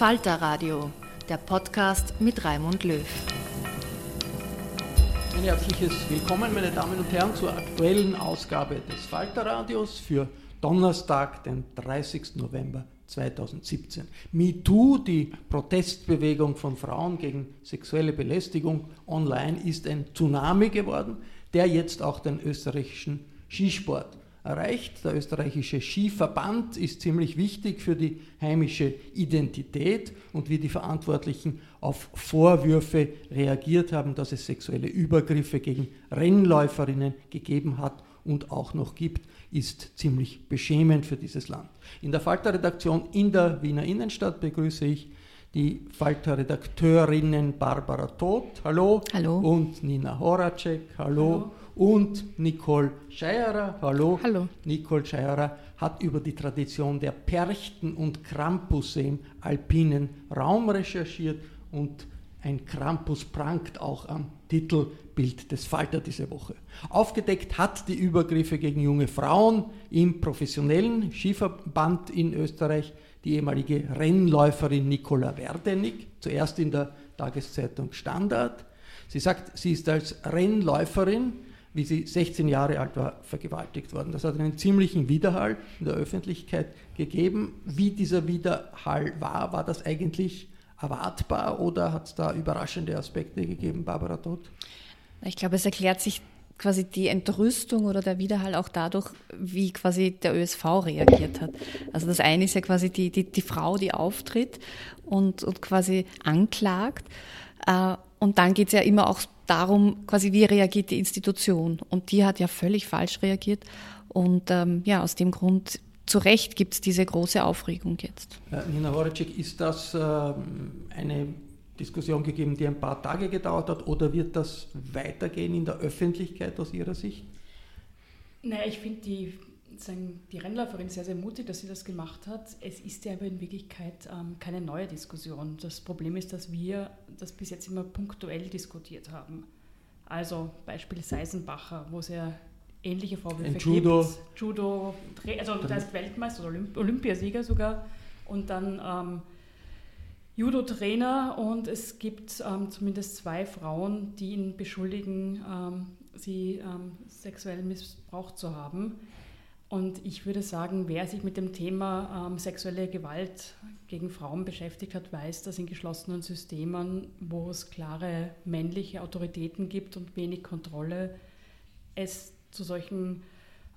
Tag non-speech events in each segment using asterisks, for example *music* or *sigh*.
Falter Radio, der Podcast mit Raimund Löw. Ein herzliches Willkommen, meine Damen und Herren, zur aktuellen Ausgabe des Falter Radios für Donnerstag, den 30. November 2017. MeToo, die Protestbewegung von Frauen gegen sexuelle Belästigung online, ist ein Tsunami geworden, der jetzt auch den österreichischen Skisport erreicht. Der österreichische Skiverband ist ziemlich wichtig für die heimische Identität und wie die Verantwortlichen auf Vorwürfe reagiert haben, dass es sexuelle Übergriffe gegen Rennläuferinnen gegeben hat und auch noch gibt, ist ziemlich beschämend für dieses Land. In der Falter-Redaktion in der Wiener Innenstadt begrüße ich die Falter-Redakteurinnen Barbara Todt, hallo, hallo. und Nina Horacek, hallo. hallo und Nicole Scheierer. Hallo. Hallo. Nicole Scheierer hat über die Tradition der Perchten und Krampusse im alpinen Raum recherchiert und ein Krampus prangt auch am Titelbild des Falter diese Woche. Aufgedeckt hat die Übergriffe gegen junge Frauen im professionellen Skiverband in Österreich die ehemalige Rennläuferin Nicola Werdenig, zuerst in der Tageszeitung Standard. Sie sagt, sie ist als Rennläuferin wie sie 16 Jahre alt war, vergewaltigt worden. Das hat einen ziemlichen Widerhall in der Öffentlichkeit gegeben. Wie dieser Widerhall war, war das eigentlich erwartbar oder hat es da überraschende Aspekte gegeben, Barbara Todt? Ich glaube, es erklärt sich quasi die Entrüstung oder der Widerhall auch dadurch, wie quasi der ÖSV reagiert hat. Also das eine ist ja quasi die, die, die Frau, die auftritt und, und quasi anklagt. Äh, und dann geht es ja immer auch darum, quasi wie reagiert die Institution. Und die hat ja völlig falsch reagiert. Und ähm, ja, aus dem Grund, zu Recht gibt es diese große Aufregung jetzt. Nina Horacek, ist das äh, eine Diskussion gegeben, die ein paar Tage gedauert hat, oder wird das weitergehen in der Öffentlichkeit aus Ihrer Sicht? Naja, ich finde die sagen, die Rennläuferin sehr, sehr mutig, dass sie das gemacht hat. Es ist ja aber in Wirklichkeit ähm, keine neue Diskussion. Das Problem ist, dass wir das bis jetzt immer punktuell diskutiert haben. Also Beispiel Seisenbacher, wo es ja ähnliche Vorwürfe gibt. Judo. Judo, also da ist Weltmeister oder Olymp Olympiasieger sogar. Und dann ähm, Judo-Trainer und es gibt ähm, zumindest zwei Frauen, die ihn beschuldigen, ähm, sie ähm, sexuell missbraucht zu haben. Und ich würde sagen, wer sich mit dem Thema ähm, sexuelle Gewalt gegen Frauen beschäftigt hat, weiß, dass in geschlossenen Systemen, wo es klare männliche Autoritäten gibt und wenig Kontrolle, es zu solchen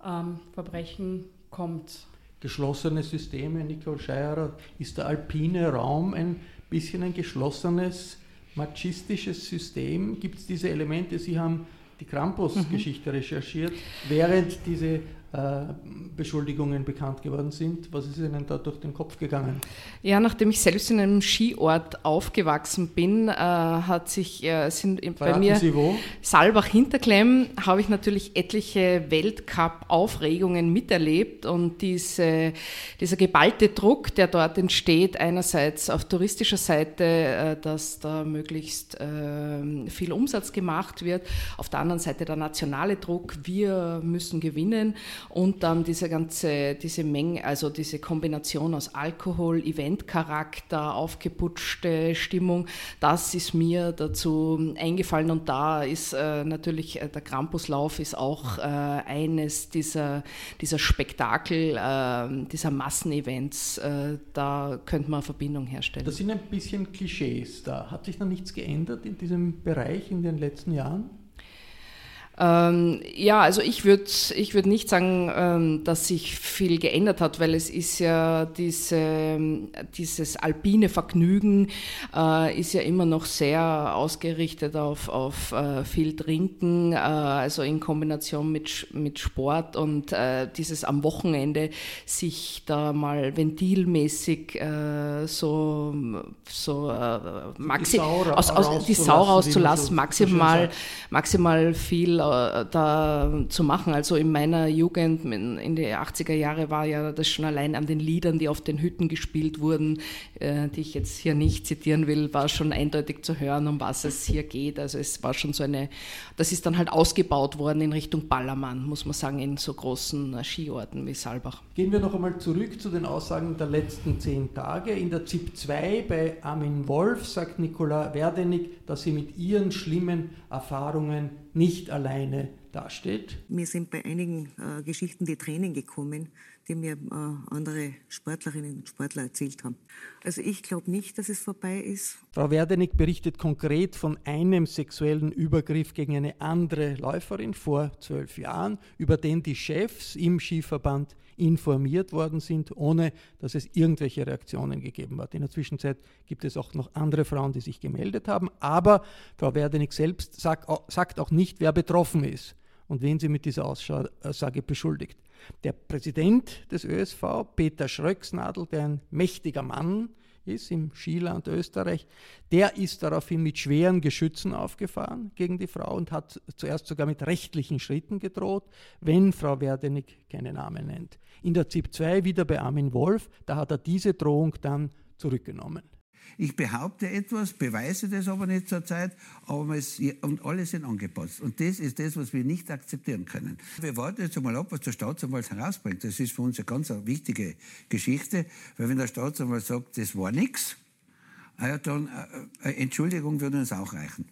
ähm, Verbrechen kommt. Geschlossene Systeme, Nicole Scheierer, ist der alpine Raum ein bisschen ein geschlossenes, machistisches System? Gibt es diese Elemente? Sie haben die Krampus-Geschichte mhm. recherchiert, während diese Beschuldigungen bekannt geworden sind. Was ist Ihnen da durch den Kopf gegangen? Ja, nachdem ich selbst in einem Skiort aufgewachsen bin, äh, hat sich äh, sind Verraten bei mir Sie wo? Salbach Hinterklemm habe ich natürlich etliche Weltcup-Aufregungen miterlebt und diese, dieser geballte Druck, der dort entsteht, einerseits auf touristischer Seite, äh, dass da möglichst äh, viel Umsatz gemacht wird, auf der anderen Seite der nationale Druck, wir müssen gewinnen und dann diese ganze, diese Menge, also diese Kombination aus Alkohol, Eventcharakter, aufgeputschte Stimmung, das ist mir dazu eingefallen und da ist äh, natürlich äh, der Krampuslauf ist auch äh, eines dieser, dieser Spektakel, äh, dieser Massenevents, äh, da könnte man eine Verbindung herstellen. Das sind ein bisschen Klischees da. Hat sich da nichts geändert in diesem Bereich in den letzten Jahren? Ähm, ja, also ich würde ich würd nicht sagen, ähm, dass sich viel geändert hat, weil es ist ja diese, dieses alpine Vergnügen äh, ist ja immer noch sehr ausgerichtet auf, auf äh, viel Trinken, äh, also in Kombination mit, mit Sport und äh, dieses am Wochenende sich da mal ventilmäßig äh, so, so äh, maxi die Sau, aus, aus, die Sau rauszulassen, maximal, maximal viel äh, da zu machen. Also in meiner Jugend, in den 80er Jahre war ja das schon allein an den Liedern, die auf den Hütten gespielt wurden, äh, die ich jetzt hier nicht zitieren will, war schon eindeutig zu hören, um was es hier geht. Also es war schon so eine, das ist dann halt ausgebaut worden in Richtung Ballermann, muss man sagen, in so großen äh, Skiorten wie Saalbach. Gehen wir noch einmal zurück zu den Aussagen der letzten zehn Tage. In der ZIP 2 bei Armin Wolf sagt Nikola Werdenig, dass sie mit ihren schlimmen Erfahrungen nicht alleine dasteht. Mir sind bei einigen äh, Geschichten die Tränen gekommen, die mir äh, andere Sportlerinnen und Sportler erzählt haben. Also ich glaube nicht, dass es vorbei ist. Frau Werdenig berichtet konkret von einem sexuellen Übergriff gegen eine andere Läuferin vor zwölf Jahren, über den die Chefs im Skiverband informiert worden sind, ohne dass es irgendwelche Reaktionen gegeben hat. In der Zwischenzeit gibt es auch noch andere Frauen, die sich gemeldet haben, aber Frau Werdenig selbst sagt auch nicht, wer betroffen ist und wen sie mit dieser Aussage beschuldigt. Der Präsident des ÖSV, Peter Schröcksnadel, der ein mächtiger Mann ist im Skiland Österreich, der ist daraufhin mit schweren Geschützen aufgefahren gegen die Frau und hat zuerst sogar mit rechtlichen Schritten gedroht, wenn Frau Werdenig keine Namen nennt. In der ZIP 2 wieder bei Armin Wolf, da hat er diese Drohung dann zurückgenommen. Ich behaupte etwas, beweise das aber nicht zur Zeit, aber es, und alle sind angepasst. Und das ist das, was wir nicht akzeptieren können. Wir warten jetzt einmal ab, was der Staatsanwalt herausbringt. Das ist für uns eine ganz wichtige Geschichte, weil wenn der Staatsanwalt sagt, das war nichts, ja, dann äh, äh, Entschuldigung würde uns auch reichen.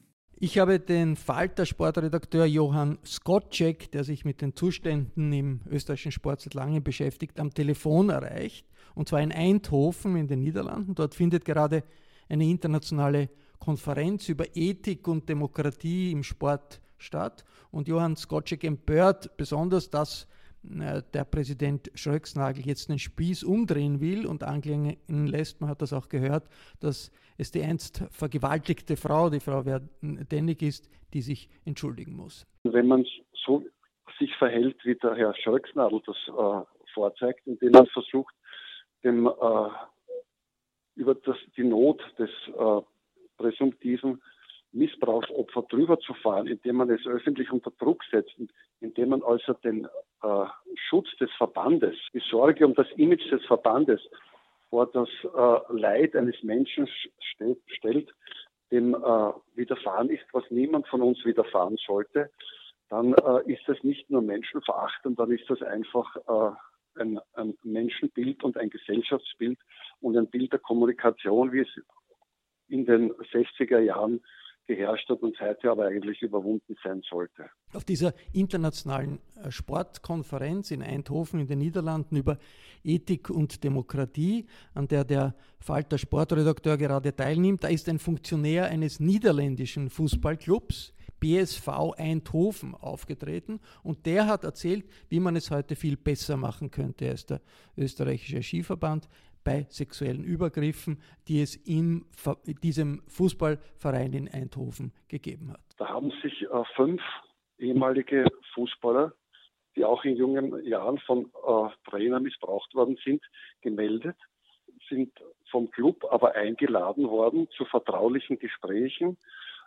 Ich habe den Falter-Sportredakteur Johann Skocek, der sich mit den Zuständen im österreichischen Sport seit langem beschäftigt, am Telefon erreicht. Und zwar in Eindhoven in den Niederlanden. Dort findet gerade eine internationale Konferenz über Ethik und Demokratie im Sport statt. Und Johann Skocek empört besonders, dass äh, der Präsident Schröcksnagel jetzt den Spieß umdrehen will und anklingen lässt, man hat das auch gehört, dass es die einst vergewaltigte Frau, die Frau Dennig ist, die sich entschuldigen muss. Wenn man so sich verhält, wie der Herr Schröcksnadel das äh, vorzeigt, indem man versucht, dem, äh, über das, die Not des äh, präsumptiven Missbrauchsopfer drüber zu fahren, indem man es öffentlich unter Druck setzt, indem man also den äh, Schutz des Verbandes, die Sorge um das Image des Verbandes vor das äh, Leid eines Menschen st stellt, dem äh, widerfahren ist, was niemand von uns widerfahren sollte, dann äh, ist das nicht nur menschenverachtend, dann ist das einfach äh, ein, ein Menschenbild und ein Gesellschaftsbild und ein Bild der Kommunikation, wie es in den 60er Jahren geherrscht hat und seither aber eigentlich überwunden sein sollte. Auf dieser internationalen äh, Sportkonferenz in Eindhoven in den Niederlanden über Ethik und Demokratie, an der der Falter Sportredakteur gerade teilnimmt, da ist ein Funktionär eines niederländischen Fußballclubs, BSV Eindhoven aufgetreten und der hat erzählt, wie man es heute viel besser machen könnte. Ist der österreichische Skiverband bei sexuellen Übergriffen, die es in diesem Fußballverein in Eindhoven gegeben hat. Da haben sich äh, fünf ehemalige Fußballer, die auch in jungen Jahren von äh, Trainern missbraucht worden sind, gemeldet, sind vom Club aber eingeladen worden zu vertraulichen Gesprächen,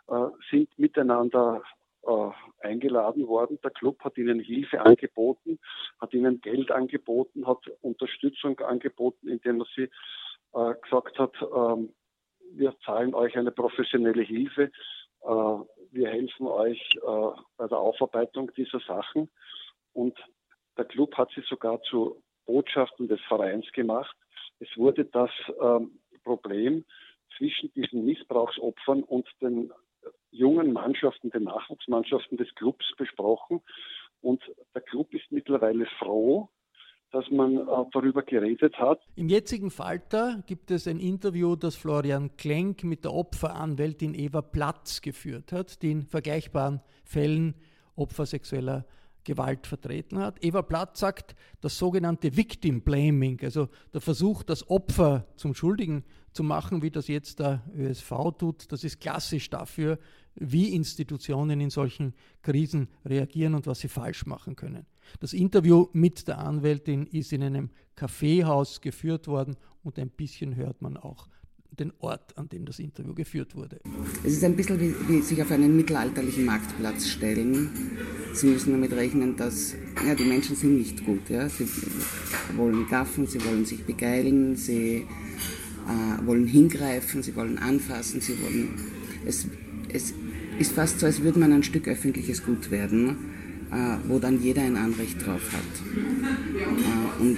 äh, sind miteinander äh, eingeladen worden. Der Club hat ihnen Hilfe angeboten, hat ihnen Geld angeboten, hat Unterstützung angeboten, indem er sie äh, gesagt hat, ähm, wir zahlen euch eine professionelle Hilfe, äh, wir helfen euch äh, bei der Aufarbeitung dieser Sachen. Und der Club hat sie sogar zu Botschaften des Vereins gemacht. Es wurde das ähm, Problem zwischen diesen Missbrauchsopfern und den jungen Mannschaften, den Nachwuchsmannschaften des Clubs besprochen. Und der Club ist mittlerweile froh, dass man äh, darüber geredet hat. Im jetzigen Falter gibt es ein Interview, das Florian Klenk mit der Opferanwältin Eva Platz geführt hat, die in vergleichbaren Fällen Opfer sexueller Gewalt vertreten hat. Eva Platt sagt, das sogenannte Victim Blaming, also der Versuch, das Opfer zum Schuldigen zu machen, wie das jetzt der ÖSV tut, das ist klassisch dafür, wie Institutionen in solchen Krisen reagieren und was sie falsch machen können. Das Interview mit der Anwältin ist in einem Kaffeehaus geführt worden und ein bisschen hört man auch den Ort, an dem das Interview geführt wurde. Es ist ein bisschen wie, wie sich auf einen mittelalterlichen Marktplatz stellen. Sie müssen damit rechnen, dass ja, die Menschen sind nicht gut. Ja? Sie wollen gaffen, sie wollen sich begeilen, sie äh, wollen hingreifen, sie wollen anfassen, sie wollen. Es, es ist fast so, als würde man ein Stück öffentliches Gut werden, äh, wo dann jeder ein Anrecht drauf hat. Äh, und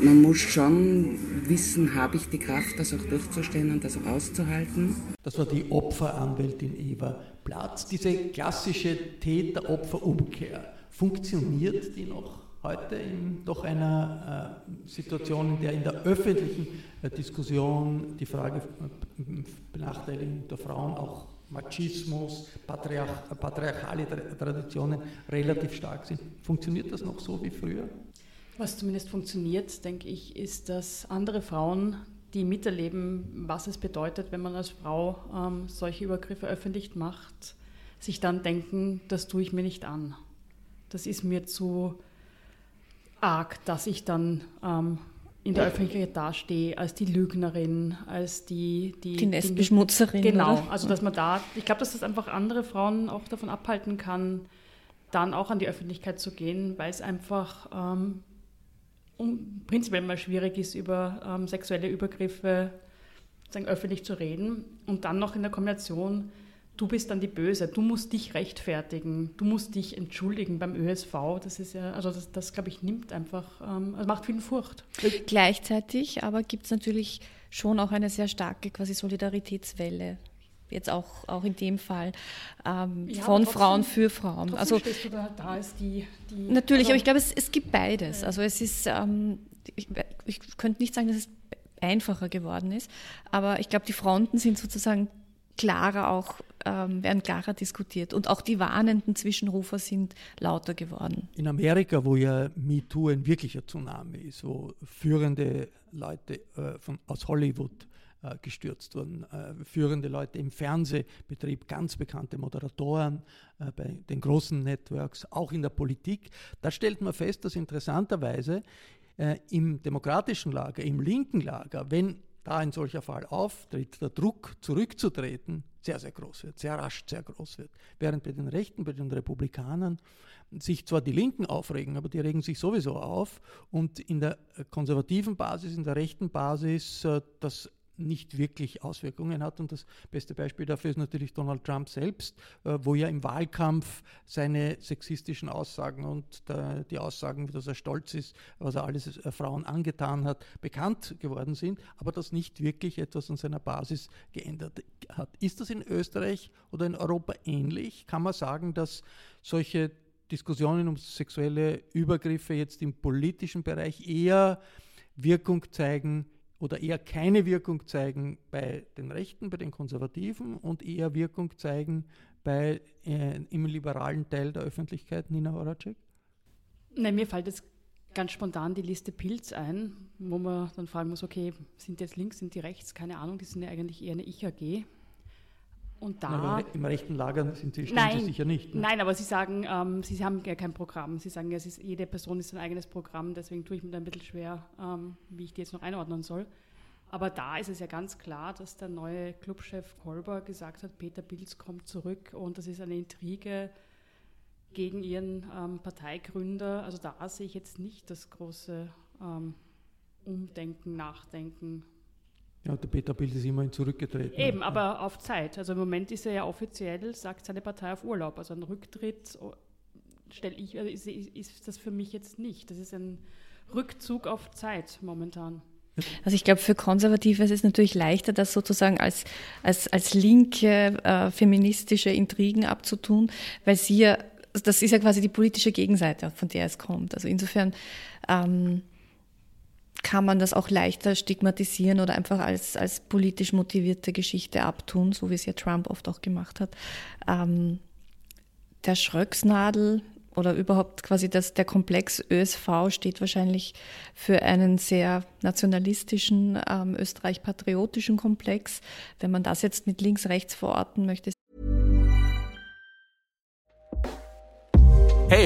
man muss schon wissen, habe ich die Kraft, das auch durchzustehen und das auch auszuhalten. Das war die Opferanwältin Eva Platz. Diese klassische Täter-Opfer-Umkehr, funktioniert die noch heute in doch einer äh, Situation, in der in der öffentlichen äh, Diskussion die Frage äh, Benachteiligung der Frauen auch Machismus, Patriarch, patriarchale Traditionen relativ stark sind. Funktioniert das noch so wie früher? Was zumindest funktioniert, denke ich, ist, dass andere Frauen, die miterleben, was es bedeutet, wenn man als Frau ähm, solche Übergriffe öffentlich macht, sich dann denken, das tue ich mir nicht an. Das ist mir zu arg, dass ich dann ähm, in der Öffentlichkeit dastehe als die Lügnerin, als die... Die, die Nestbeschmutzerin. Genau, oder? also dass man da, ich glaube, dass das einfach andere Frauen auch davon abhalten kann, dann auch an die Öffentlichkeit zu gehen, weil es einfach ähm, um, prinzipiell mal schwierig ist, über ähm, sexuelle Übergriffe sagen, öffentlich zu reden. Und dann noch in der Kombination, du bist dann die Böse, du musst dich rechtfertigen, du musst dich entschuldigen beim ÖSV. Das ist ja, also das, das glaube ich, nimmt einfach, ähm, also macht viel Furcht. Gleichzeitig aber gibt es natürlich schon auch eine sehr starke quasi Solidaritätswelle jetzt auch, auch in dem Fall ähm, ja, von trotzdem, Frauen für Frauen. Also da, da ist die, die natürlich, also, aber ich glaube, es, es gibt beides. Also es ist, ähm, ich, ich könnte nicht sagen, dass es einfacher geworden ist, aber ich glaube, die Fronten sind sozusagen klarer auch, ähm, werden klarer diskutiert. Und auch die warnenden Zwischenrufer sind lauter geworden. In Amerika, wo ja MeToo ein wirklicher Tsunami ist, wo führende Leute äh, von, aus Hollywood äh, gestürzt wurden. Äh, führende Leute im Fernsehbetrieb, ganz bekannte Moderatoren äh, bei den großen Networks, auch in der Politik. Da stellt man fest, dass interessanterweise im demokratischen Lager, im linken Lager, wenn da ein solcher Fall auftritt, der Druck zurückzutreten sehr, sehr groß wird, sehr rasch sehr groß wird. Während bei den Rechten, bei den Republikanern sich zwar die Linken aufregen, aber die regen sich sowieso auf und in der konservativen Basis, in der rechten Basis das nicht wirklich Auswirkungen hat. Und das beste Beispiel dafür ist natürlich Donald Trump selbst, äh, wo ja im Wahlkampf seine sexistischen Aussagen und die Aussagen, dass er stolz ist, was er alles äh, Frauen angetan hat, bekannt geworden sind, aber das nicht wirklich etwas an seiner Basis geändert hat. Ist das in Österreich oder in Europa ähnlich? Kann man sagen, dass solche Diskussionen um sexuelle Übergriffe jetzt im politischen Bereich eher Wirkung zeigen oder eher keine Wirkung zeigen bei den Rechten, bei den Konservativen und eher Wirkung zeigen bei, äh, im liberalen Teil der Öffentlichkeit, Nina Horacek? Nein, mir fällt jetzt ganz spontan die Liste Pilz ein, wo man dann fragen muss, okay, sind die jetzt links, sind die rechts? Keine Ahnung, die sind ja eigentlich eher eine Ich-AG. Und da, nein, Im rechten Lager sind Sie, nein, Sie sicher nicht. Ne? Nein, aber Sie sagen, ähm, Sie haben ja kein Programm. Sie sagen, ja, ist, jede Person ist ein eigenes Programm, deswegen tue ich mir da ein bisschen schwer, ähm, wie ich die jetzt noch einordnen soll. Aber da ist es ja ganz klar, dass der neue Clubchef Kolber gesagt hat, Peter Pilz kommt zurück und das ist eine Intrige gegen ihren ähm, Parteigründer. Also da sehe ich jetzt nicht das große ähm, Umdenken, Nachdenken, ja, der Peter Bild ist immerhin zurückgetreten. Eben, aber auf Zeit. Also im Moment ist er ja offiziell, sagt seine Partei auf Urlaub. Also ein Rücktritt oh, stelle ich, also ist, ist das für mich jetzt nicht. Das ist ein Rückzug auf Zeit momentan. Also ich glaube, für Konservative ist es natürlich leichter, das sozusagen als, als, als linke äh, feministische Intrigen abzutun, weil sie ja, das ist ja quasi die politische Gegenseite, von der es kommt. Also insofern ähm, kann man das auch leichter stigmatisieren oder einfach als, als politisch motivierte Geschichte abtun, so wie es ja Trump oft auch gemacht hat. Ähm, der Schröcksnadel oder überhaupt quasi das, der Komplex ÖSV steht wahrscheinlich für einen sehr nationalistischen, ähm, österreich-patriotischen Komplex. Wenn man das jetzt mit links-rechts verorten möchte.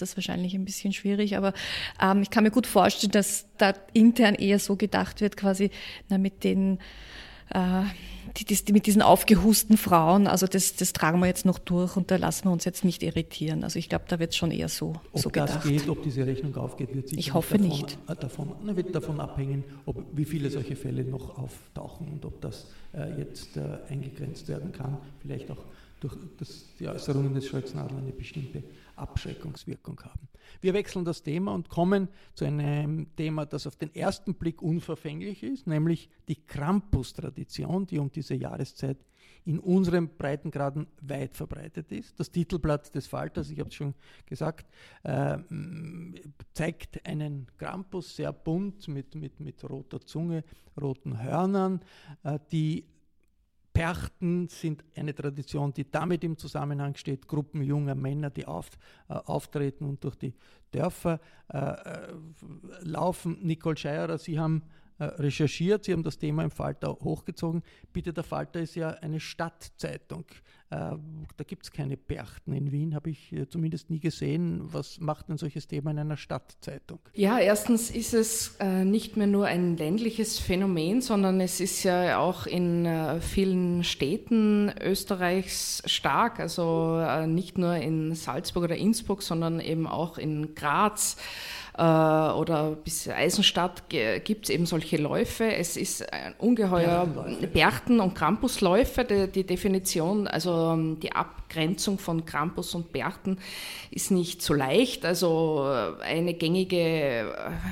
Das ist wahrscheinlich ein bisschen schwierig, aber ähm, ich kann mir gut vorstellen, dass da intern eher so gedacht wird, quasi na, mit den äh, die, die, mit diesen aufgehusten Frauen, also das, das tragen wir jetzt noch durch und da lassen wir uns jetzt nicht irritieren. Also ich glaube, da wird es schon eher so, ob so gedacht. Ob das geht, ob diese Rechnung aufgeht, wird sicher ich hoffe davon, nicht. Davon, wird davon abhängen, ob, wie viele solche Fälle noch auftauchen und ob das äh, jetzt äh, eingegrenzt werden kann. Vielleicht auch durch das, die Äußerungen des Scholznadel eine bestimmte Abschreckungswirkung haben. Wir wechseln das Thema und kommen zu einem Thema, das auf den ersten Blick unverfänglich ist, nämlich die Krampus-Tradition, die um diese Jahreszeit in unseren Breitengraden weit verbreitet ist. Das Titelblatt des Falters, ich habe es schon gesagt, äh, zeigt einen Krampus sehr bunt mit, mit, mit roter Zunge, roten Hörnern, äh, die Perchten sind eine Tradition, die damit im Zusammenhang steht, Gruppen junger Männer, die auf, äh, auftreten und durch die Dörfer äh, äh laufen. Nicole Scheierer, Sie haben äh, recherchiert, Sie haben das Thema im Falter hochgezogen. Bitte, der Falter ist ja eine Stadtzeitung. Äh, da gibt es keine Berchten in Wien, habe ich äh, zumindest nie gesehen. Was macht ein solches Thema in einer Stadtzeitung? Ja, erstens ist es äh, nicht mehr nur ein ländliches Phänomen, sondern es ist ja auch in vielen Städten Österreichs stark. Also nicht nur in Salzburg oder Innsbruck, sondern eben auch in Graz äh, oder bis Eisenstadt gibt es eben solche Läufe. Es ist ein ungeheuer Berchten- und Krampusläufe. Die, die Definition, also ähm, die Abgrenzung von Krampus und Berchten ist nicht so leicht. Also äh, eine gängige äh,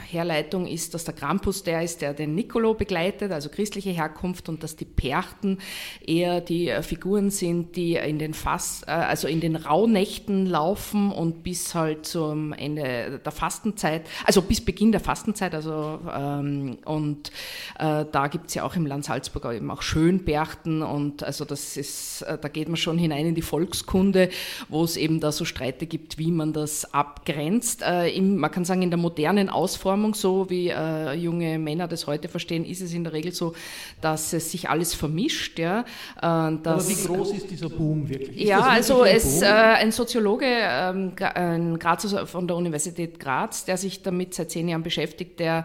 Herleitung ist, dass der Krampus der ist, der den Nicolo begleitet, also christliche Herkunft, und dass die Perchten eher die Figuren sind, die in den Fass, also in den Rauhnächten laufen und bis halt zum Ende der Fastenzeit also bis Beginn der Fastenzeit, also ähm, und äh, da gibt es ja auch im Land Salzburg eben auch Schönberchten und also das ist, äh, da geht man schon hinein in die Volkskunde, wo es eben da so Streite gibt, wie man das abgrenzt. Äh, im, man kann sagen, in der modernen Ausformung, so wie äh, junge Männer das heute verstehen, ist es in der Regel so, dass es sich alles vermischt. Ja, äh, Aber wie groß ist dieser Boom wirklich? Ist ja, also es, äh, ein Soziologe, ähm, ein Grazer von der Universität Graz, der sich damit seit zehn Jahren beschäftigt, der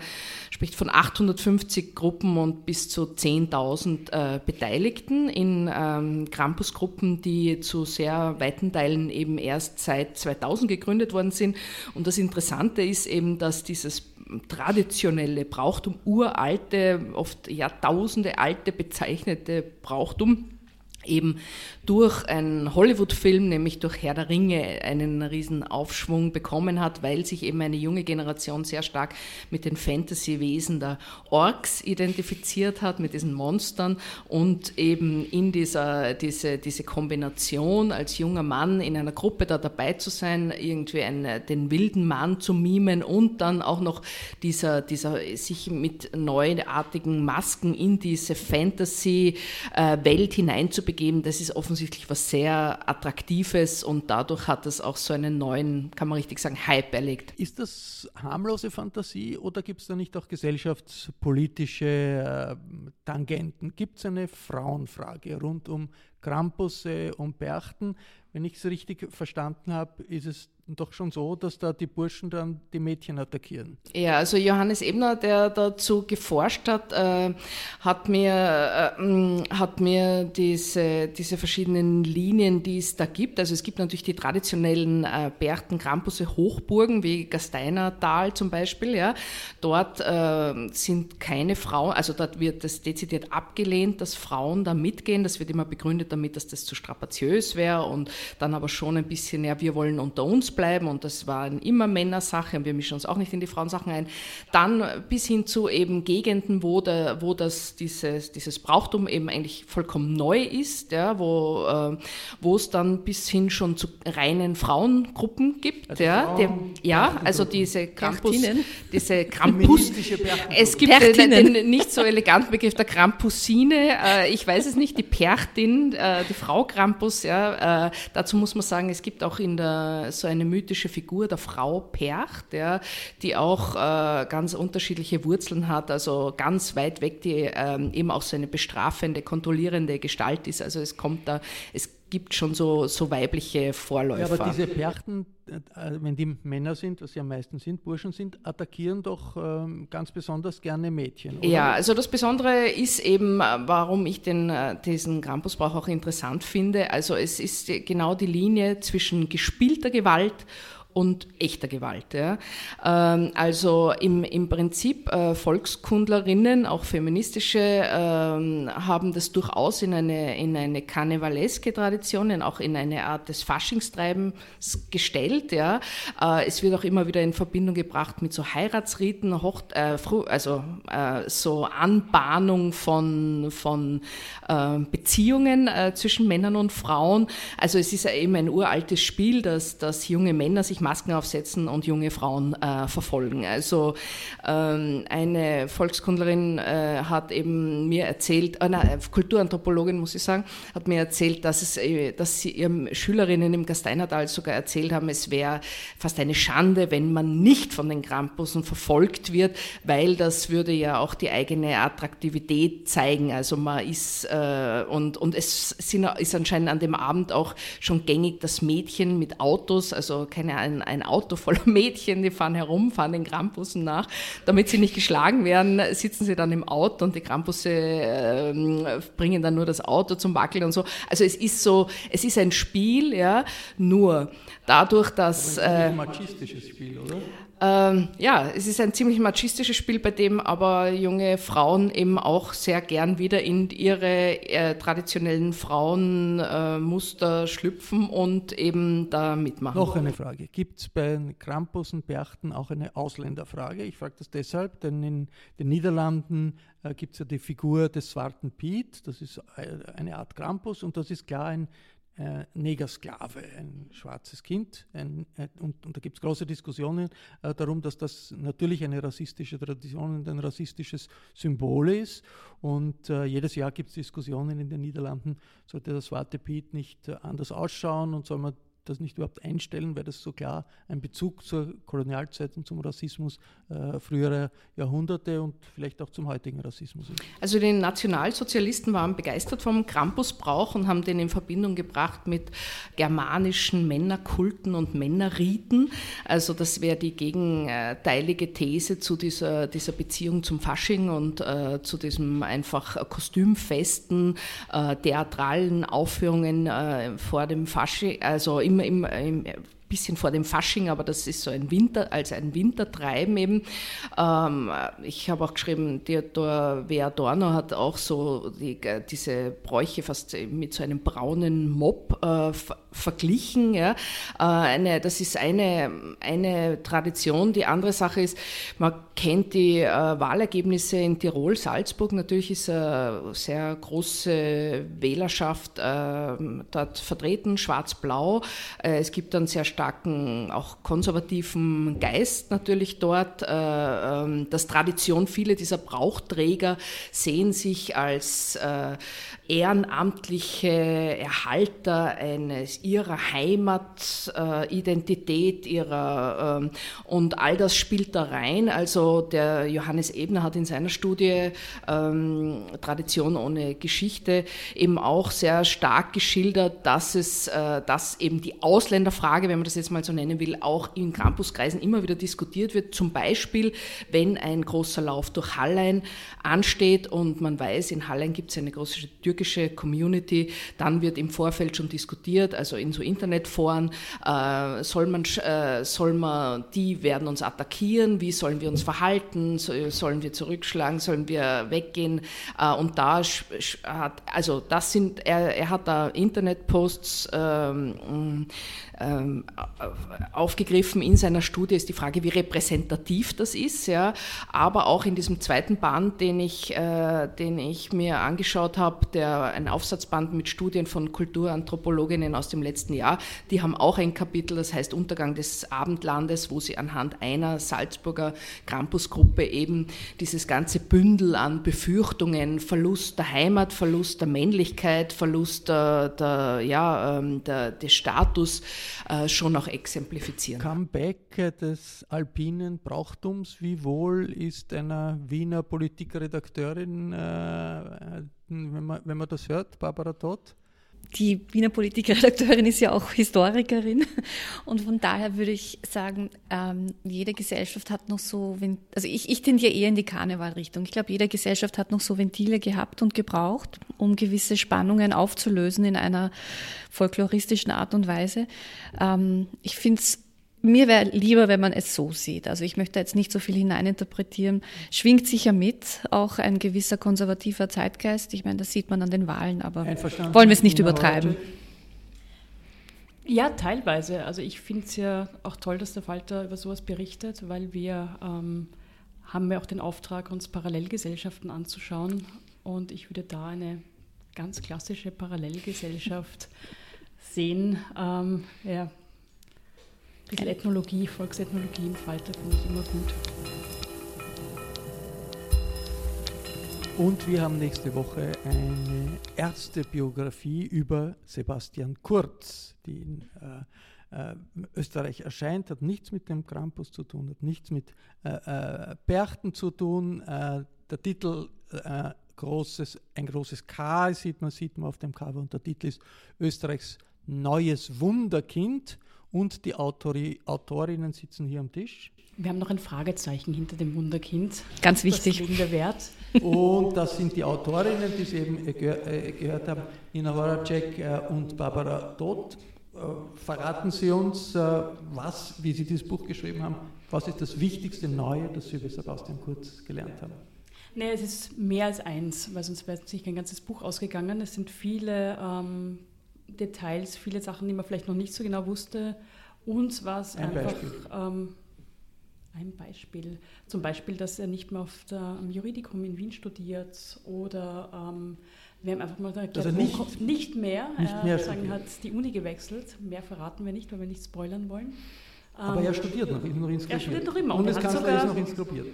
spricht von 850 Gruppen und bis zu 10.000 äh, Beteiligten in ähm, Campusgruppen, die zu sehr weiten Teilen eben erst seit 2000 gegründet worden sind. Und das Interessante ist eben, dass dieses traditionelle Brauchtum, uralte, oft Jahrtausende alte bezeichnete Brauchtum, eben durch einen Hollywood-Film, nämlich durch Herr der Ringe, einen riesen Aufschwung bekommen hat, weil sich eben eine junge Generation sehr stark mit den Fantasy-Wesen der Orks identifiziert hat, mit diesen Monstern und eben in dieser diese, diese Kombination als junger Mann in einer Gruppe da dabei zu sein, irgendwie einen, den wilden Mann zu mimen und dann auch noch dieser, dieser sich mit neuartigen Masken in diese Fantasy-Welt hineinzubegeben, das ist offensichtlich was sehr Attraktives und dadurch hat es auch so einen neuen, kann man richtig sagen, Hype erlegt. Ist das harmlose Fantasie oder gibt es da nicht auch gesellschaftspolitische äh, Tangenten? Gibt es eine Frauenfrage rund um Krampusse und Berchten? Wenn ich es richtig verstanden habe, ist es doch schon so, dass da die Burschen dann die Mädchen attackieren. Ja, also Johannes Ebner, der dazu geforscht hat, äh, hat mir, äh, hat mir diese, diese verschiedenen Linien, die es da gibt, also es gibt natürlich die traditionellen äh, Berchten, Krampusse, Hochburgen wie Gasteinertal zum Beispiel, ja. Dort äh, sind keine Frauen, also dort wird das dezidiert abgelehnt, dass Frauen da mitgehen. Das wird immer begründet damit, dass das zu strapaziös wäre und dann aber schon ein bisschen, ja, wir wollen unter uns bleiben und das war immer Männersache und wir mischen uns auch nicht in die Frauensachen ein. Dann bis hin zu eben Gegenden, wo, der, wo das, dieses, dieses Brauchtum eben eigentlich vollkommen neu ist, ja, wo, äh, wo es dann bis hin schon zu reinen Frauengruppen gibt. Also ja, der, ja also diese Krampus, diese *laughs* Krampus, es gibt den, den, nicht so eleganten Begriff der Krampusine, äh, ich weiß es nicht, die Perchtin, äh, die Frau Krampus, ja, äh, dazu muss man sagen, es gibt auch in der so eine mythische Figur der Frau Percht, ja, die auch äh, ganz unterschiedliche Wurzeln hat, also ganz weit weg, die ähm, eben auch so eine bestrafende, kontrollierende Gestalt ist. Also es kommt da, es gibt schon so, so weibliche Vorläufer. Ja, aber diese Perchten, äh, wenn die Männer sind, was sie am meisten sind, Burschen sind, attackieren doch ähm, ganz besonders gerne Mädchen. Oder? Ja, also das Besondere ist eben, äh, warum ich den, äh, diesen Krampusbrauch auch interessant finde. Also es ist genau die Linie zwischen gespielter Gewalt und echter Gewalt. Ja. Ähm, also im, im Prinzip äh, Volkskundlerinnen, auch feministische, ähm, haben das durchaus in eine, in eine karnevaleske Tradition, auch in eine Art des Faschingstreibens gestellt. Ja. Äh, es wird auch immer wieder in Verbindung gebracht mit so Heiratsriten, Hocht, äh, also so Anbahnung von, von äh, Beziehungen zwischen Männern und Frauen. Also es ist ja eben ein uraltes Spiel, dass, dass junge Männer sich Masken aufsetzen und junge Frauen äh, verfolgen. Also ähm, eine Volkskundlerin äh, hat eben mir erzählt, äh, nein, Kulturanthropologin muss ich sagen, hat mir erzählt, dass, es, äh, dass sie ihren Schülerinnen im Gasteinertal sogar erzählt haben, es wäre fast eine Schande, wenn man nicht von den Krampussen verfolgt wird, weil das würde ja auch die eigene Attraktivität zeigen. Also man ist, äh, und, und es sind, ist anscheinend an dem Abend auch schon gängig, dass Mädchen mit Autos, also keine Ahnung, ein, Auto voller *laughs* Mädchen, die fahren herum, fahren den Krampussen nach. Damit sie nicht geschlagen werden, sitzen sie dann im Auto und die Krampusse äh, bringen dann nur das Auto zum Wackeln und so. Also es ist so, es ist ein Spiel, ja, nur dadurch, dass... Aber ein äh, machistisches Spiel, oder? Ähm, ja, es ist ein ziemlich machistisches Spiel, bei dem aber junge Frauen eben auch sehr gern wieder in ihre äh, traditionellen Frauenmuster äh, schlüpfen und eben da mitmachen. Noch eine Frage. Gibt es bei Krampus und Berchten auch eine Ausländerfrage? Ich frage das deshalb, denn in den Niederlanden äh, gibt es ja die Figur des Swarten Piet, das ist äh, eine Art Krampus und das ist klar ein äh, Negersklave, ein schwarzes Kind. Ein, äh, und, und, da gibt es große Diskussionen äh, darum, dass das natürlich eine rassistische Tradition und ein rassistisches Symbol ist. Und äh, jedes Jahr gibt es Diskussionen in den Niederlanden, sollte das Swarte Piet nicht äh, anders ausschauen und soll man das nicht überhaupt einstellen, weil das so klar ein Bezug zur Kolonialzeit und zum Rassismus äh, früherer Jahrhunderte und vielleicht auch zum heutigen Rassismus ist. Also die Nationalsozialisten waren begeistert vom Krampusbrauch und haben den in Verbindung gebracht mit germanischen Männerkulten und Männerriten. Also das wäre die gegenteilige These zu dieser, dieser Beziehung zum Fasching und äh, zu diesem einfach kostümfesten, äh, theatralen Aufführungen äh, vor dem Fasching, also im im, im, bisschen vor dem Fasching, aber das ist so ein Winter, als ein Wintertreiben eben. Ähm, ich habe auch geschrieben, Theodor W. Adorno hat auch so die, diese Bräuche fast mit so einem braunen Mob äh, verglichen. Ja. Äh, eine, das ist eine, eine Tradition. Die andere Sache ist, man kennt die äh, Wahlergebnisse in Tirol, Salzburg. Natürlich ist eine sehr große Wählerschaft äh, dort vertreten, schwarz-blau. Äh, es gibt einen sehr starken, auch konservativen Geist natürlich dort. Äh, ähm, das Tradition, viele dieser Brauchträger sehen sich als äh, ehrenamtliche Erhalter eines ihrer Heimatidentität, äh, ihrer ähm, und all das spielt da rein. Also der Johannes Ebner hat in seiner Studie ähm, Tradition ohne Geschichte eben auch sehr stark geschildert, dass es, dass eben die Ausländerfrage, wenn man das jetzt mal so nennen will, auch in Campuskreisen immer wieder diskutiert wird. Zum Beispiel, wenn ein großer Lauf durch Hallein ansteht und man weiß, in Hallein gibt es eine große türkische Community, dann wird im Vorfeld schon diskutiert, also in so Internetforen, äh, soll, man, äh, soll man, die werden uns attackieren, wie sollen wir uns verhalten, sollen wir zurückschlagen, sollen wir weggehen äh, und da hat, also das sind, er, er hat da Internetposts ähm, ähm, aufgegriffen in seiner Studie ist die Frage, wie repräsentativ das ist, ja. Aber auch in diesem zweiten Band, den ich, äh, den ich mir angeschaut habe, der ein Aufsatzband mit Studien von Kulturanthropologinnen aus dem letzten Jahr, die haben auch ein Kapitel, das heißt Untergang des Abendlandes, wo sie anhand einer Salzburger Campusgruppe eben dieses ganze Bündel an Befürchtungen, Verlust der Heimat, Verlust der Männlichkeit, Verlust der, der ja, ähm, der, des Status äh, schon auch exemplifizieren. Comeback des alpinen Brauchtums, wie wohl ist einer Wiener Politikredakteurin, äh, wenn, man, wenn man das hört, Barbara Todt? Die Wiener Politikredakteurin ist ja auch Historikerin und von daher würde ich sagen, ähm, jede Gesellschaft hat noch so, also ich, ich tendiere eher in die Karnevalrichtung. Ich glaube, jede Gesellschaft hat noch so Ventile gehabt und gebraucht, um gewisse Spannungen aufzulösen in einer folkloristischen Art und Weise. Ähm, ich finde es mir wäre lieber, wenn man es so sieht. Also ich möchte jetzt nicht so viel hineininterpretieren. Schwingt sicher mit, auch ein gewisser konservativer Zeitgeist. Ich meine, das sieht man an den Wahlen, aber wollen wir es nicht übertreiben. Ja, teilweise. Also ich finde es ja auch toll, dass der Falter über sowas berichtet, weil wir ähm, haben ja auch den Auftrag, uns Parallelgesellschaften anzuschauen. Und ich würde da eine ganz klassische Parallelgesellschaft *laughs* sehen. Ähm, ja, ein bisschen Ethnologie, Volksethnologie im Falter finde ich immer gut. Und wir haben nächste Woche eine erste Biografie über Sebastian Kurz, die in äh, äh, Österreich erscheint, hat nichts mit dem Krampus zu tun, hat nichts mit äh, äh Berchten zu tun. Äh, der Titel äh, großes, ein großes K sieht man, sieht man auf dem Cover und der Titel ist Österreichs neues Wunderkind und die Autori Autorinnen sitzen hier am Tisch. Wir haben noch ein Fragezeichen hinter dem Wunderkind. Ganz wichtig. Das wir Wert. Und das sind die Autorinnen, die Sie eben äh, gehört haben, Nina Horacek äh, und Barbara Todt. Äh, verraten Sie uns, was, wie Sie dieses Buch geschrieben haben, was ist das wichtigste Neue, das Sie über Sebastian Kurz gelernt haben? Nee, es ist mehr als eins, weil sonst wäre sich kein ganzes Buch ausgegangen. Es sind viele ähm, Details, viele Sachen, die man vielleicht noch nicht so genau wusste. Uns war es ein einfach Beispiel. Ähm, ein Beispiel. Zum Beispiel, dass er nicht mehr auf der, am Juridikum in Wien studiert oder ähm, wir haben einfach mal gesagt, also nicht, nicht mehr. Nicht er mehr sagen, hat die Uni gewechselt. Mehr verraten wir nicht, weil wir nicht spoilern wollen. Aber er ähm, studiert noch, ist noch inskribiert. Er studiert noch immer. Bundeskanzler ist noch inskribiert.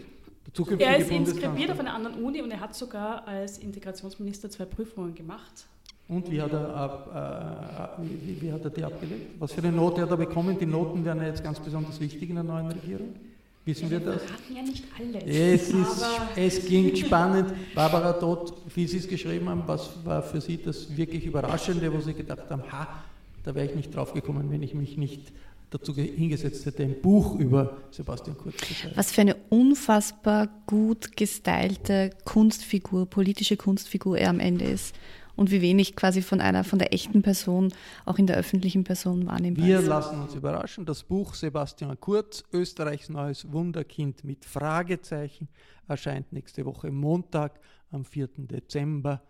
Er ist inskribiert auf einer anderen Uni und er hat sogar als Integrationsminister zwei Prüfungen gemacht. Und wie hat, er ab, äh, wie, wie, hat er die abgelegt? Was für eine Note hat er bekommen? Die Noten werden ja jetzt ganz besonders wichtig in der neuen Regierung. Wissen wir das? Wir hatten ja nicht alles. Es, ist, es ging spannend. Barbara Todt, wie Sie es geschrieben haben, was war für Sie das wirklich Überraschende, wo Sie gedacht haben, ha, da wäre ich nicht drauf gekommen, wenn ich mich nicht dazu hingesetzt hätte, ein Buch über Sebastian Kurz zu schreiben. Was für eine unfassbar gut gestylte Kunstfigur, politische Kunstfigur er am Ende ist und wie wenig quasi von einer, von der echten Person auch in der öffentlichen Person wahrnehmbar Wir ist. lassen uns überraschen. Das Buch Sebastian Kurz, Österreichs neues Wunderkind mit Fragezeichen, erscheint nächste Woche Montag am 4. Dezember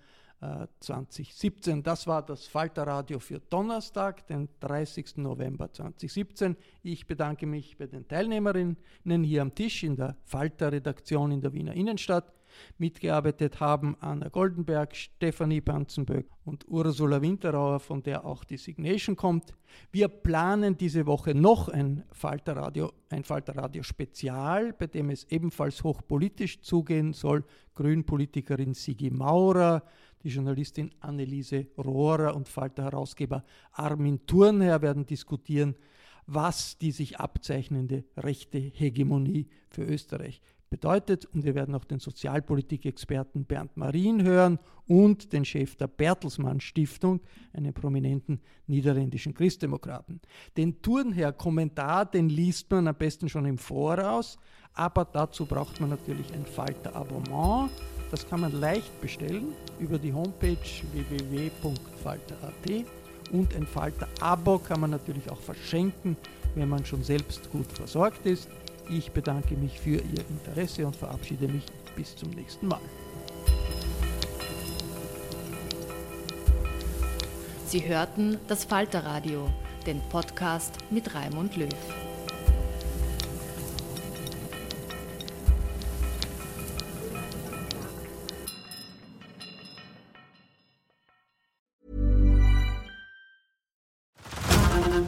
2017. Äh, das war das Falterradio für Donnerstag, den 30. November 2017. Ich bedanke mich bei den Teilnehmerinnen hier am Tisch in der Falter-Redaktion in der Wiener Innenstadt. Mitgearbeitet haben Anna Goldenberg, Stefanie Banzenböck und Ursula Winterauer, von der auch die Signation kommt. Wir planen diese Woche noch ein Falterradio, ein Falterradio Spezial, bei dem es ebenfalls hochpolitisch zugehen soll. Grünpolitikerin Sigi Maurer, die Journalistin Anneliese Rohrer und Falter-Herausgeber Armin Thurnherr werden diskutieren, was die sich abzeichnende rechte Hegemonie für Österreich bedeutet. Und wir werden auch den Sozialpolitikexperten Bernd Marien hören und den Chef der Bertelsmann Stiftung, einen prominenten niederländischen Christdemokraten. Den Turnherr-Kommentar, den liest man am besten schon im Voraus, aber dazu braucht man natürlich ein Falter-Abonnement. Das kann man leicht bestellen über die Homepage www.falter.at und ein Falter-Abo kann man natürlich auch verschenken, wenn man schon selbst gut versorgt ist. Ich bedanke mich für Ihr Interesse und verabschiede mich bis zum nächsten Mal. Sie hörten das Falterradio, den Podcast mit Raimund Löw.